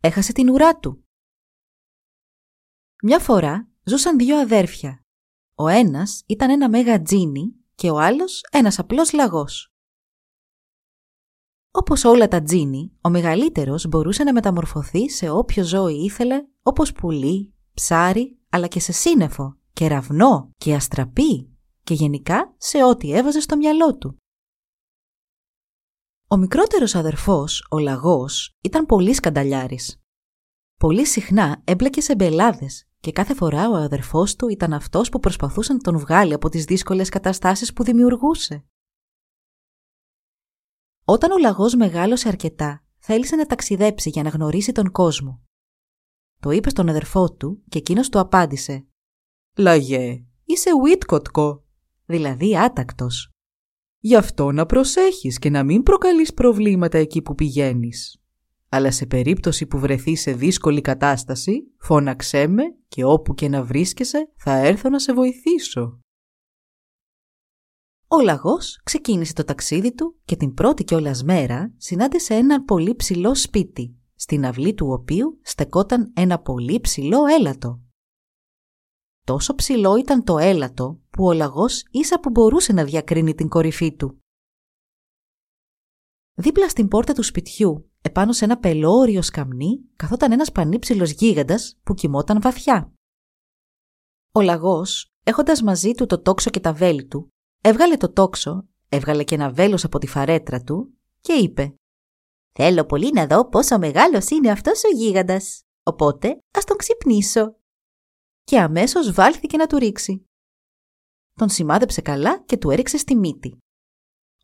έχασε την ουρά του. Μια φορά ζούσαν δύο αδέρφια. Ο ένας ήταν ένα μέγα τζίνι και ο άλλος ένας απλός λαγός. Όπως όλα τα τζίνι, ο μεγαλύτερος μπορούσε να μεταμορφωθεί σε όποιο ζώο ήθελε, όπως πουλί, ψάρι, αλλά και σε σύννεφο, κεραυνό και αστραπή και γενικά σε ό,τι έβαζε στο μυαλό του. Ο μικρότερος αδερφός, ο Λαγός, ήταν πολύ σκανταλιάρης. Πολύ συχνά έμπλεκε σε μπελάδες και κάθε φορά ο αδερφός του ήταν αυτός που προσπαθούσε να τον βγάλει από τις δύσκολες καταστάσεις που δημιουργούσε. Όταν ο Λαγός μεγάλωσε αρκετά, θέλησε να ταξιδέψει για να γνωρίσει τον κόσμο. Το είπε στον αδερφό του και εκείνος του απάντησε «Λαγέ, είσαι Βίτκοτκο, δηλαδή άτακτος. Γι' αυτό να προσέχεις και να μην προκαλείς προβλήματα εκεί που πηγαίνεις. Αλλά σε περίπτωση που βρεθείς σε δύσκολη κατάσταση, φώναξέ με και όπου και να βρίσκεσαι θα έρθω να σε βοηθήσω. Ο λαγός ξεκίνησε το ταξίδι του και την πρώτη κιόλας μέρα συνάντησε ένα πολύ ψηλό σπίτι, στην αυλή του οποίου στεκόταν ένα πολύ ψηλό έλατο. Τόσο ψηλό ήταν το έλατο που ο λαγός ίσα που μπορούσε να διακρίνει την κορυφή του. Δίπλα στην πόρτα του σπιτιού, επάνω σε ένα πελώριο σκαμνί, καθόταν ένας πανύψηλος γίγαντας που κοιμόταν βαθιά. Ο λαγός, έχοντας μαζί του το τόξο και τα βέλη του, έβγαλε το τόξο, έβγαλε και ένα βέλος από τη φαρέτρα του και είπε «Θέλω πολύ να δω πόσο μεγάλος είναι αυτός ο γίγαντας, οπότε ας τον ξυπνήσω» και αμέσως βάλθηκε να του ρίξει. Τον σημάδεψε καλά και του έριξε στη μύτη.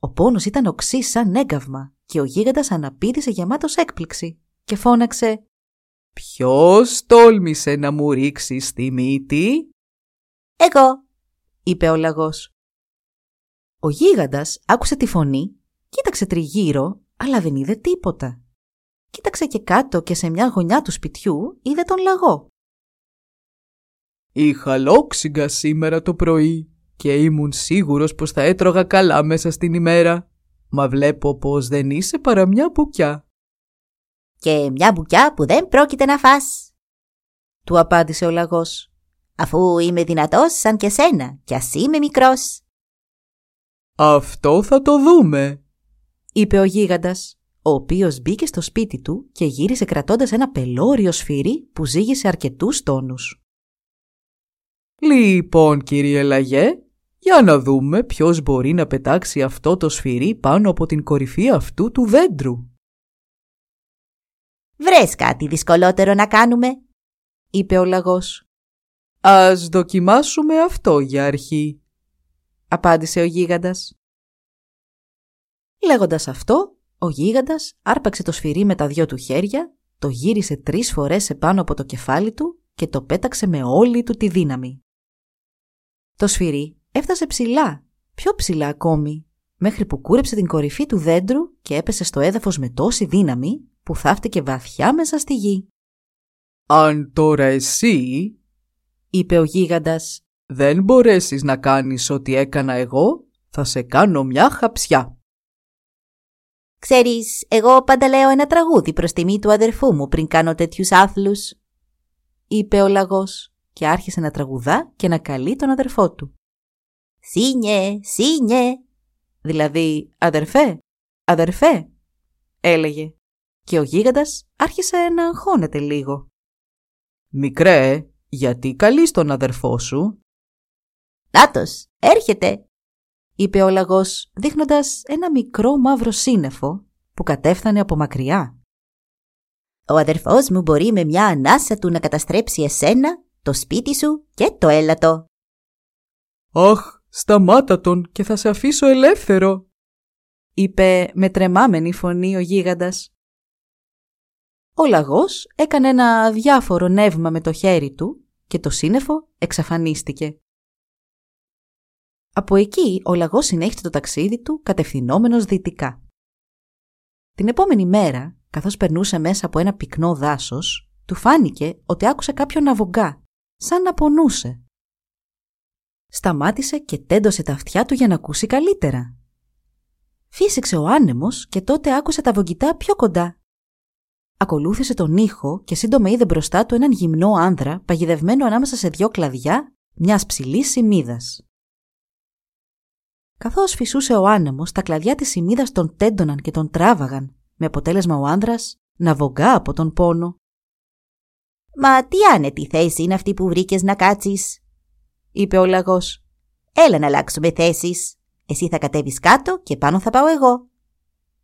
Ο πόνος ήταν οξύ σαν έγκαυμα και ο γίγαντας αναπήδησε γεμάτος έκπληξη και φώναξε «Ποιος τόλμησε να μου ρίξει στη μύτη» «Εγώ», είπε ο λαγός. Ο γίγαντας άκουσε τη φωνή, κοίταξε τριγύρω, αλλά δεν είδε τίποτα. Κοίταξε και κάτω και σε μια γωνιά του σπιτιού είδε τον λαγό. Είχα λόξιγκα σήμερα το πρωί και ήμουν σίγουρος πως θα έτρωγα καλά μέσα στην ημέρα. Μα βλέπω πως δεν είσαι παρά μια μπουκιά. «Και μια μπουκιά που δεν πρόκειται να φας», του απάντησε ο λαγός. «Αφού είμαι δυνατός σαν και σένα κι ας είμαι μικρός». «Αυτό θα το δούμε», είπε ο γίγαντας, ο οποίος μπήκε στο σπίτι του και γύρισε κρατώντας ένα πελώριο σφυρί που ζύγισε αρκετούς τόνους. «Λοιπόν, κύριε Λαγέ, για να δούμε ποιος μπορεί να πετάξει αυτό το σφυρί πάνω από την κορυφή αυτού του δέντρου». «Βρες κάτι δυσκολότερο να κάνουμε», είπε ο λαγός. «Ας δοκιμάσουμε αυτό για αρχή», απάντησε ο γίγαντας. Λέγοντας αυτό, ο γίγαντας άρπαξε το σφυρί με τα δυο του χέρια, το γύρισε τρεις φορές επάνω από το κεφάλι του και το πέταξε με όλη του τη δύναμη. Το σφυρί έφτασε ψηλά, πιο ψηλά ακόμη, μέχρι που κούρεψε την κορυφή του δέντρου και έπεσε στο έδαφος με τόση δύναμη που θαύτηκε βαθιά μέσα στη γη. «Αν τώρα εσύ», είπε ο γίγαντας, «δεν μπορέσεις να κάνεις ό,τι έκανα εγώ, θα σε κάνω μια χαψιά». «Ξέρεις, εγώ πάντα λέω ένα τραγούδι προς τιμή του αδερφού μου πριν κάνω τέτοιους άθλους», είπε ο λαγός και άρχισε να τραγουδά και να καλεί τον αδερφό του. «Σίνιε, σίνιε», δηλαδή «αδερφέ, αδερφέ», έλεγε και ο γίγαντας άρχισε να αγχώνεται λίγο. «Μικρέ, γιατί καλείς τον αδερφό σου» «Νάτος, έρχεται», είπε ο λαγός δείχνοντας ένα μικρό μαύρο σύννεφο που κατέφθανε από μακριά. «Ο αδερφός μου μπορεί με μια ανάσα του να καταστρέψει εσένα το σπίτι σου και το έλατο. «Αχ, σταμάτα τον και θα σε αφήσω ελεύθερο», είπε με τρεμάμενη φωνή ο γίγαντας. Ο λαγός έκανε ένα διάφορο νεύμα με το χέρι του και το σύννεφο εξαφανίστηκε. Από εκεί ο λαγός συνέχισε το ταξίδι του κατευθυνόμενος δυτικά. Την επόμενη μέρα, καθώς περνούσε μέσα από ένα πυκνό δάσος, του φάνηκε ότι άκουσε κάποιον να βογκά, σαν να πονούσε. Σταμάτησε και τέντωσε τα αυτιά του για να ακούσει καλύτερα. Φύσηξε ο άνεμος και τότε άκουσε τα βογγητά πιο κοντά. Ακολούθησε τον ήχο και σύντομα είδε μπροστά του έναν γυμνό άνδρα παγιδευμένο ανάμεσα σε δυο κλαδιά μιας ψηλής σημίδας. Καθώς φυσούσε ο άνεμος, τα κλαδιά της σημίδας τον τέντωναν και τον τράβαγαν, με αποτέλεσμα ο άνδρας να βογκά από τον πόνο. «Μα τι άνετη θέση είναι αυτή που βρήκες να κάτσεις», είπε ο λαγός. «Έλα να αλλάξουμε θέσεις. Εσύ θα κατέβεις κάτω και πάνω θα πάω εγώ».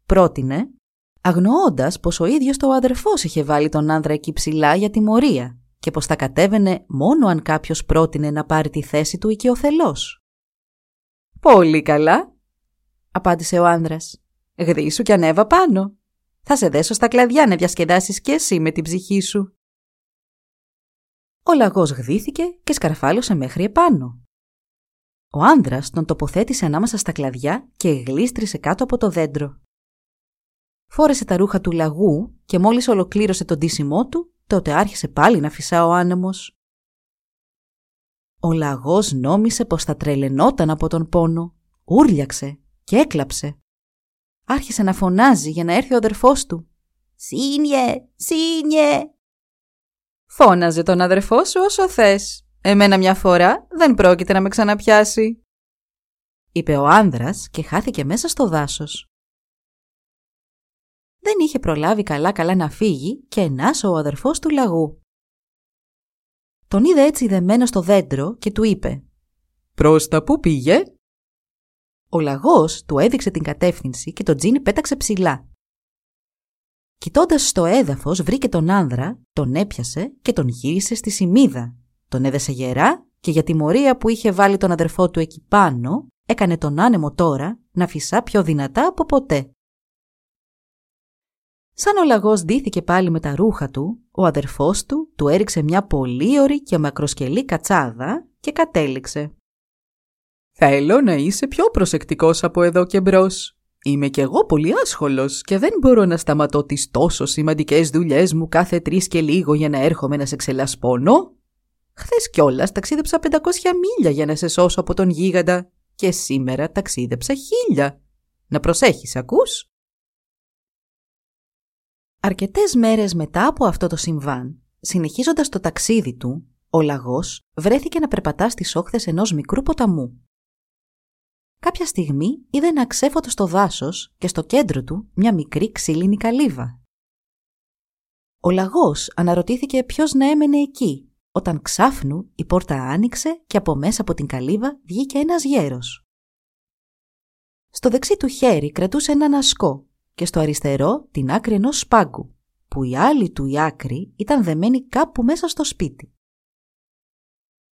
Πρότεινε, αγνοώντας πως ο ίδιος το αδερφός είχε βάλει τον άνδρα εκεί ψηλά για τιμωρία και πως θα κατέβαινε μόνο αν κάποιος πρότεινε να πάρει τη θέση του οικειοθελώς. «Πολύ καλά», απάντησε ο άνδρας. «Γδίσου κι ανέβα πάνω. Θα σε δέσω στα κλαδιά να διασκεδάσεις κι εσύ με την ψυχή σου». Ο λαγός γδύθηκε και σκαρφάλωσε μέχρι επάνω. Ο άνδρας τον τοποθέτησε ανάμεσα στα κλαδιά και γλίστρησε κάτω από το δέντρο. Φόρεσε τα ρούχα του λαγού και μόλις ολοκλήρωσε τον τίσιμό του, τότε άρχισε πάλι να φυσά ο άνεμος. Ο λαγός νόμισε πως θα τρελαινόταν από τον πόνο, ούρλιαξε και έκλαψε. Άρχισε να φωνάζει για να έρθει ο αδερφός του. «Σύνιε! Σύνιε!» Φώναζε τον αδερφό σου όσο θες. Εμένα μια φορά δεν πρόκειται να με ξαναπιάσει. Είπε ο άνδρας και χάθηκε μέσα στο δάσος. Δεν είχε προλάβει καλά-καλά να φύγει και ενάσω ο αδερφός του λαγού. Τον είδε έτσι δεμένο στο δέντρο και του είπε «Προς τα πού πήγε» Ο λαγός του έδειξε την κατεύθυνση και το τζίνι πέταξε ψηλά. Κοιτώντας στο έδαφος βρήκε τον άνδρα, τον έπιασε και τον γύρισε στη σημίδα. Τον έδεσε γερά και για τιμωρία που είχε βάλει τον αδερφό του εκεί πάνω, έκανε τον άνεμο τώρα να φυσά πιο δυνατά από ποτέ. Σαν ο λαγός ντύθηκε πάλι με τα ρούχα του, ο αδερφός του του έριξε μια πολύ ωρη και μακροσκελή κατσάδα και κατέληξε. «Θέλω να είσαι πιο προσεκτικός από εδώ και μπρος. Είμαι κι εγώ πολύ άσχολος και δεν μπορώ να σταματώ τις τόσο σημαντικές δουλειές μου κάθε τρεις και λίγο για να έρχομαι να σε ξελασπώνω. Χθες κιόλας ταξίδεψα 500 μίλια για να σε σώσω από τον γίγαντα και σήμερα ταξίδεψα χίλια. Να προσέχεις, ακούς; Αρκετές μέρες μετά από αυτό το συμβάν, συνεχίζοντας το ταξίδι του, ο λαγός βρέθηκε να περπατά στις όχθες ενός μικρού ποταμού. Κάποια στιγμή είδε ένα ξέφωτο στο δάσος και στο κέντρο του μια μικρή ξύλινη καλύβα. Ο λαγός αναρωτήθηκε ποιος να έμενε εκεί, όταν ξάφνου η πόρτα άνοιξε και από μέσα από την καλύβα βγήκε ένας γέρος. Στο δεξί του χέρι κρατούσε έναν ασκό και στο αριστερό την άκρη ενός σπάγκου, που η άλλη του η άκρη ήταν δεμένη κάπου μέσα στο σπίτι.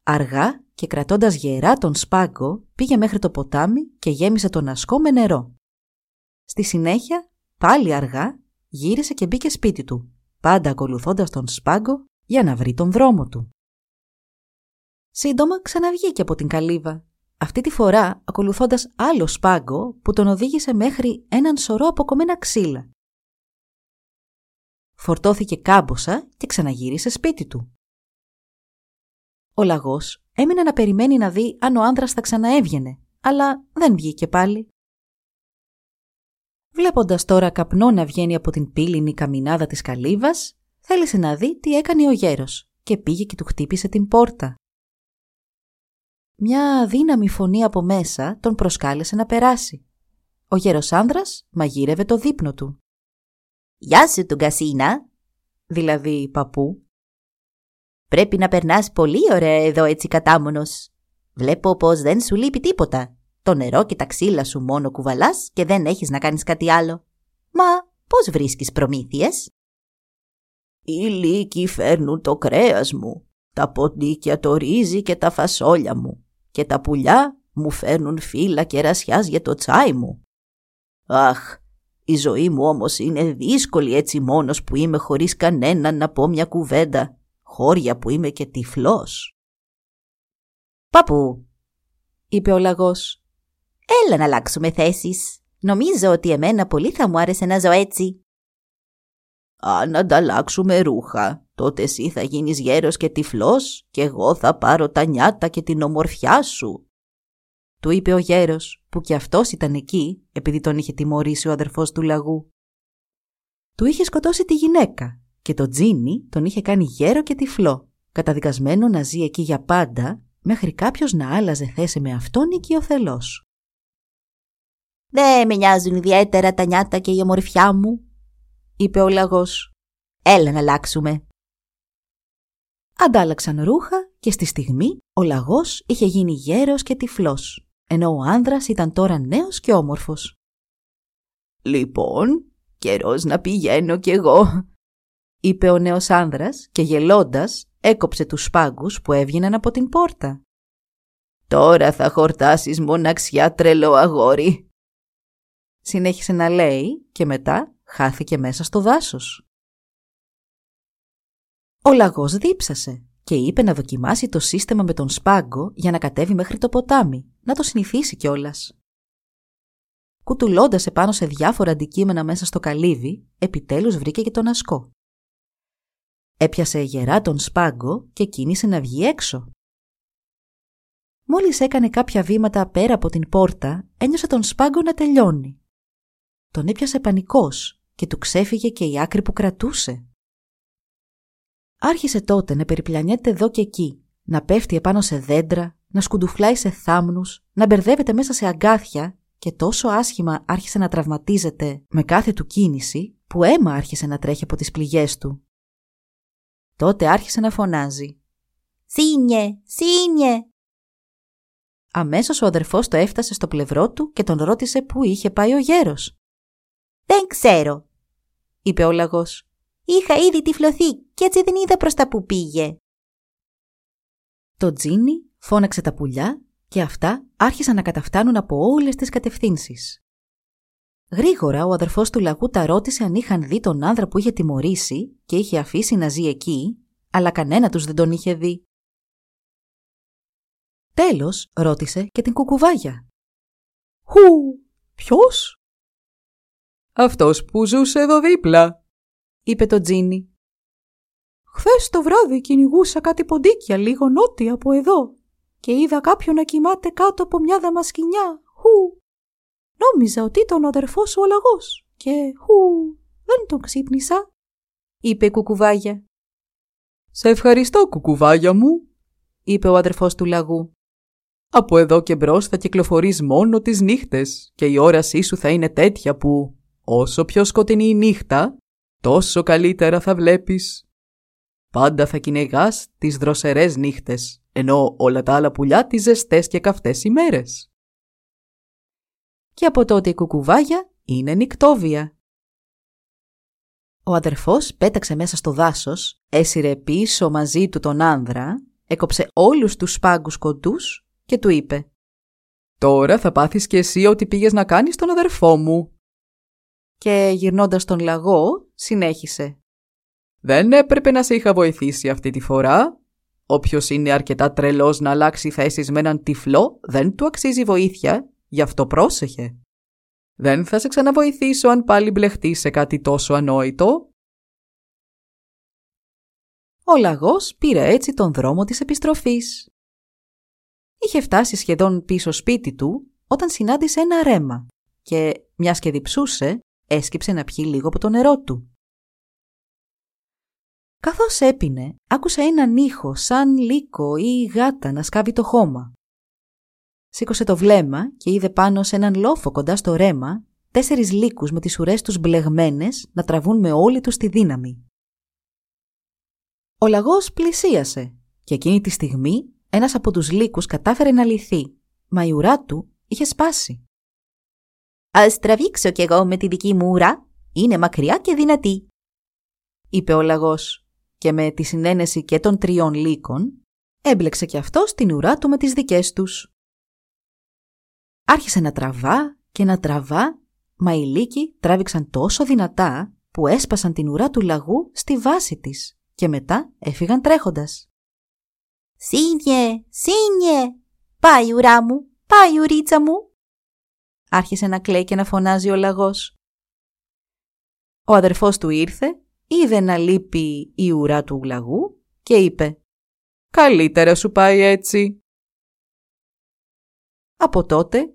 Αργά και κρατώντας γερά τον σπάγκο πήγε μέχρι το ποτάμι και γέμισε τον ασκό με νερό. Στη συνέχεια, πάλι αργά, γύρισε και μπήκε σπίτι του, πάντα ακολουθώντας τον σπάγκο για να βρει τον δρόμο του. Σύντομα ξαναβγήκε από την καλύβα αυτή τη φορά ακολουθώντας άλλο σπάγκο που τον οδήγησε μέχρι έναν σωρό αποκομμένα ξύλα. Φορτώθηκε κάμποσα και ξαναγύρισε σπίτι του. Ο λαγός έμεινε να περιμένει να δει αν ο άνδρας θα ξαναέβγαινε, αλλά δεν βγήκε πάλι. Βλέποντας τώρα καπνό να βγαίνει από την πύληνη καμινάδα της καλύβας, θέλησε να δει τι έκανε ο γέρος και πήγε και του χτύπησε την πόρτα. Μια δύναμη φωνή από μέσα τον προσκάλεσε να περάσει. Ο γέρος άνδρας μαγείρευε το δείπνο του. «Γεια σου του Γκασίνα», δηλαδή παππού. «Πρέπει να περνάς πολύ ωραία εδώ έτσι κατάμονος. Βλέπω πως δεν σου λείπει τίποτα. Το νερό και τα ξύλα σου μόνο κουβαλάς και δεν έχεις να κάνεις κάτι άλλο. Μα πώς βρίσκεις προμήθειες» Οι λύκοι φέρνουν το κρέας μου, τα ποντίκια το ρύζι και τα φασόλια μου και τα πουλιά μου φέρνουν φύλλα κερασιάς για το τσάι μου. Αχ, Η ζωή μου όμως είναι δύσκολη έτσι μόνος που είμαι χωρίς κανέναν να πω μια κουβέντα. Χώρια που είμαι και τυφλός. Παππού, είπε ο λαγός. Έλα να αλλάξουμε θέσεις. Νομίζω ότι εμένα πολύ θα μου άρεσε να ζω έτσι. Αν ανταλλάξουμε ρούχα, τότε εσύ θα γίνεις γέρος και τυφλός και εγώ θα πάρω τα νιάτα και την ομορφιά σου. Του είπε ο γέρος, που κι αυτός ήταν εκεί, επειδή τον είχε τιμωρήσει ο αδερφός του λαγού. Του είχε σκοτώσει τη γυναίκα και το τζίνι τον είχε κάνει γέρο και τυφλό, καταδικασμένο να ζει εκεί για πάντα, μέχρι κάποιος να άλλαζε θέση με αυτόν οικειοθελώς. «Δεν με νοιάζουν ιδιαίτερα τα νιάτα και η ομορφιά μου», είπε ο λαγός. «Έλα να αλλάξουμε». Αντάλλαξαν ρούχα και στη στιγμή ο λαγός είχε γίνει γέρος και τυφλός, ενώ ο άνδρας ήταν τώρα νέος και όμορφος. «Λοιπόν, καιρός να πηγαίνω κι εγώ», είπε ο νέος άνδρας και γελώντας έκοψε τους σπάγκους που έβγαιναν από την πόρτα. «Τώρα θα χορτάσεις μοναξιά τρελό αγόρι», συνέχισε να λέει και μετά χάθηκε μέσα στο δάσος. Ο λαγός δίψασε και είπε να δοκιμάσει το σύστημα με τον σπάγκο για να κατέβει μέχρι το ποτάμι, να το συνηθίσει κιόλας. Κουτουλώντας επάνω σε διάφορα αντικείμενα μέσα στο καλύβι, επιτέλους βρήκε και τον ασκό. Έπιασε γερά τον σπάγκο και κίνησε να βγει έξω. Μόλις έκανε κάποια βήματα πέρα από την πόρτα, ένιωσε τον σπάγκο να τελειώνει. Τον έπιασε πανικός και του ξέφυγε και η άκρη που κρατούσε. Άρχισε τότε να περιπλανιέται εδώ και εκεί, να πέφτει επάνω σε δέντρα, να σκουντουφλάει σε θάμνους, να μπερδεύεται μέσα σε αγκάθια και τόσο άσχημα άρχισε να τραυματίζεται με κάθε του κίνηση που αίμα άρχισε να τρέχει από τις πληγές του. Τότε άρχισε να φωνάζει. «Σύνιε! Σύνιε!» Αμέσως ο αδερφός το έφτασε στο πλευρό του και τον ρώτησε πού είχε πάει ο γέρος. «Δεν ξέρω», είπε ο λαγός. «Είχα ήδη τυφλωθεί και έτσι δεν είδα προς τα που πήγε». Το τζίνι φώναξε τα πουλιά και αυτά άρχισαν να καταφτάνουν από όλες τις κατευθύνσεις. Γρήγορα ο αδερφός του λαγού τα ρώτησε αν είχαν δει τον άνδρα που είχε τιμωρήσει και είχε αφήσει να ζει εκεί, αλλά κανένα τους δεν τον είχε δει. Τέλος ρώτησε και την κουκουβάγια. «Χου, ποιος» «Αυτός που ζούσε εδώ δίπλα», είπε το τζίνι. «Χθες το βράδυ κυνηγούσα κάτι ποντίκια λίγο νότια από εδώ και είδα κάποιον να κοιμάται κάτω από μια δαμασκηνιά. Χου, Νόμιζα ότι ήταν ο αδερφός σου ο λαγός και χου, δεν τον ξύπνησα, είπε η κουκουβάγια. Σε ευχαριστώ κουκουβάγια μου, είπε ο αδερφός του λαγού. Από εδώ και μπρος θα κυκλοφορείς μόνο τις νύχτες και η όρασή σου θα είναι τέτοια που όσο πιο σκοτεινή η νύχτα, τόσο καλύτερα θα βλέπεις. Πάντα θα κυνηγάς τις δροσερές νύχτες, ενώ όλα τα άλλα πουλιά τις ζεστές και καυτές ημέρες και από τότε η κουκουβάγια είναι νυκτόβια. Ο αδερφός πέταξε μέσα στο δάσος, έσυρε πίσω μαζί του τον άνδρα, έκοψε όλους τους σπάγκους κοντούς και του είπε «Τώρα θα πάθεις και εσύ ό,τι πήγες να κάνεις τον αδερφό μου». Και γυρνώντας τον λαγό, συνέχισε «Δεν έπρεπε να σε είχα βοηθήσει αυτή τη φορά. Όποιος είναι αρκετά τρελός να αλλάξει θέσεις με έναν τυφλό, δεν του αξίζει βοήθεια Γι' αυτό πρόσεχε. Δεν θα σε ξαναβοηθήσω αν πάλι μπλεχτεί σε κάτι τόσο ανόητο. Ο λαγός πήρε έτσι τον δρόμο της επιστροφής. Είχε φτάσει σχεδόν πίσω σπίτι του όταν συνάντησε ένα ρέμα και, μιας και διψούσε, έσκυψε να πιει λίγο από το νερό του. Καθώς έπινε, άκουσε έναν ήχο σαν λύκο ή γάτα να σκάβει το χώμα σήκωσε το βλέμμα και είδε πάνω σε έναν λόφο κοντά στο ρέμα τέσσερις λύκους με τις ουρές τους μπλεγμένες να τραβούν με όλη τους τη δύναμη. Ο λαγός πλησίασε και εκείνη τη στιγμή ένας από τους λύκους κατάφερε να λυθεί, μα η ουρά του είχε σπάσει. «Ας τραβήξω κι εγώ με τη δική μου ουρά, είναι μακριά και δυνατή», είπε ο λαγός και με τη συνένεση και των τριών λύκων έμπλεξε κι αυτός την ουρά του με τις δικές τους. Άρχισε να τραβά και να τραβά μα οι λύκοι τράβηξαν τόσο δυνατά που έσπασαν την ουρά του λαγού στη βάση της και μετά έφυγαν τρέχοντας. «Σύνιε, σύνιε, πάει ουρά μου, πάει ουρίτσα μου», άρχισε να κλαίει και να φωνάζει ο λαγός. Ο αδερφός του ήρθε, είδε να λείπει η ουρά του λαγού και είπε «Καλύτερα σου πάει έτσι». Από τότε